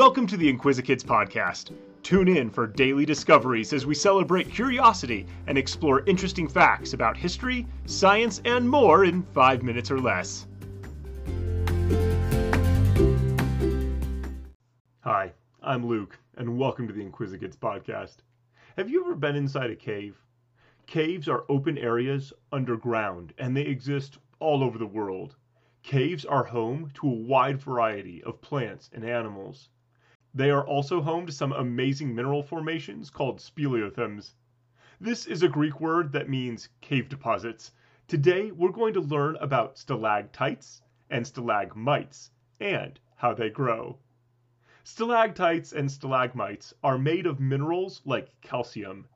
Welcome to the Inquisikids podcast. Tune in for daily discoveries as we celebrate curiosity and explore interesting facts about history, science, and more in five minutes or less. Hi, I'm Luke, and welcome to the Inquisikids podcast. Have you ever been inside a cave? Caves are open areas underground, and they exist all over the world. Caves are home to a wide variety of plants and animals. They are also home to some amazing mineral formations called speleothems. This is a Greek word that means cave deposits. Today we're going to learn about stalactites and stalagmites and how they grow. Stalactites and stalagmites are made of minerals like calcium.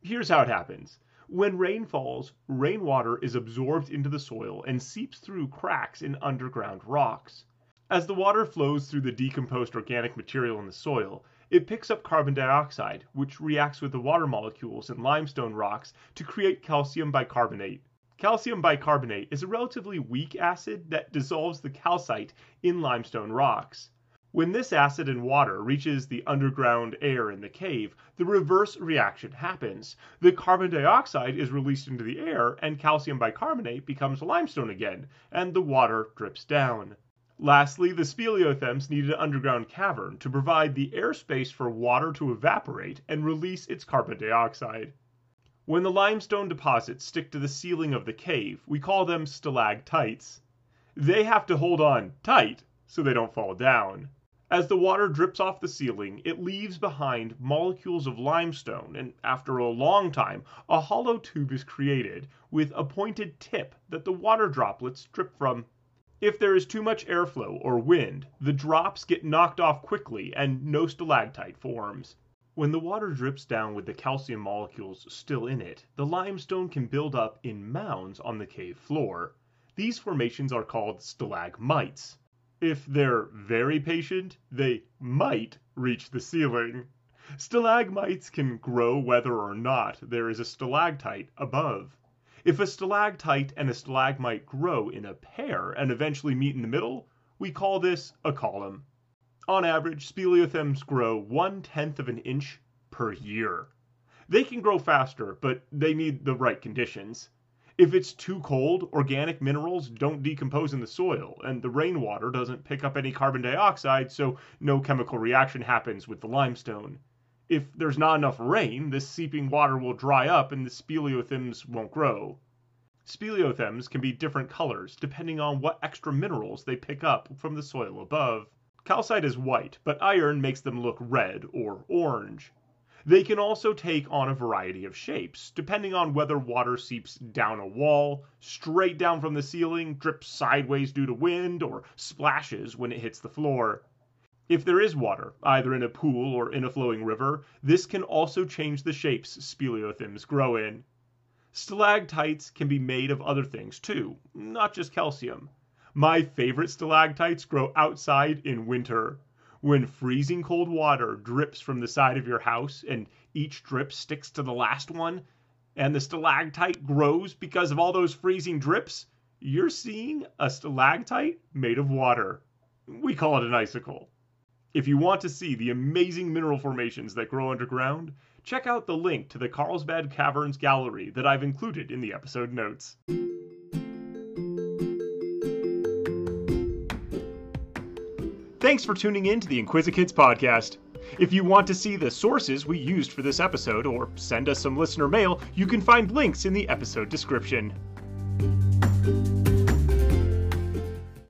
Here's how it happens. When rain falls, rainwater is absorbed into the soil and seeps through cracks in underground rocks. As the water flows through the decomposed organic material in the soil, it picks up carbon dioxide, which reacts with the water molecules in limestone rocks to create calcium bicarbonate. Calcium bicarbonate is a relatively weak acid that dissolves the calcite in limestone rocks. When this acid and water reaches the underground air in the cave, the reverse reaction happens. The carbon dioxide is released into the air and calcium bicarbonate becomes limestone again, and the water drips down. Lastly, the speleothems need an underground cavern to provide the airspace for water to evaporate and release its carbon dioxide. When the limestone deposits stick to the ceiling of the cave, we call them stalactites. They have to hold on tight so they don't fall down. As the water drips off the ceiling, it leaves behind molecules of limestone, and after a long time a hollow tube is created with a pointed tip that the water droplets drip from. If there is too much airflow or wind, the drops get knocked off quickly and no stalactite forms. When the water drips down with the calcium molecules still in it, the limestone can build up in mounds on the cave floor. These formations are called stalagmites. If they're very patient, they might reach the ceiling. Stalagmites can grow whether or not there is a stalactite above. If a stalactite and a stalagmite grow in a pair and eventually meet in the middle, we call this a column. On average, speleothems grow one tenth of an inch per year. They can grow faster, but they need the right conditions. If it's too cold, organic minerals don't decompose in the soil, and the rainwater doesn't pick up any carbon dioxide, so no chemical reaction happens with the limestone. If there's not enough rain, this seeping water will dry up and the speleothems won't grow. Speleothems can be different colors depending on what extra minerals they pick up from the soil above. Calcite is white, but iron makes them look red or orange. They can also take on a variety of shapes, depending on whether water seeps down a wall, straight down from the ceiling, drips sideways due to wind, or splashes when it hits the floor. If there is water, either in a pool or in a flowing river, this can also change the shapes speleothems grow in. Stalactites can be made of other things too, not just calcium. My favorite stalactites grow outside in winter when freezing cold water drips from the side of your house and each drip sticks to the last one, and the stalactite grows because of all those freezing drips, you're seeing a stalactite made of water. We call it an icicle. If you want to see the amazing mineral formations that grow underground, check out the link to the Carlsbad Caverns Gallery that I've included in the episode notes. Thanks for tuning in to the Inquisikids podcast. If you want to see the sources we used for this episode or send us some listener mail, you can find links in the episode description.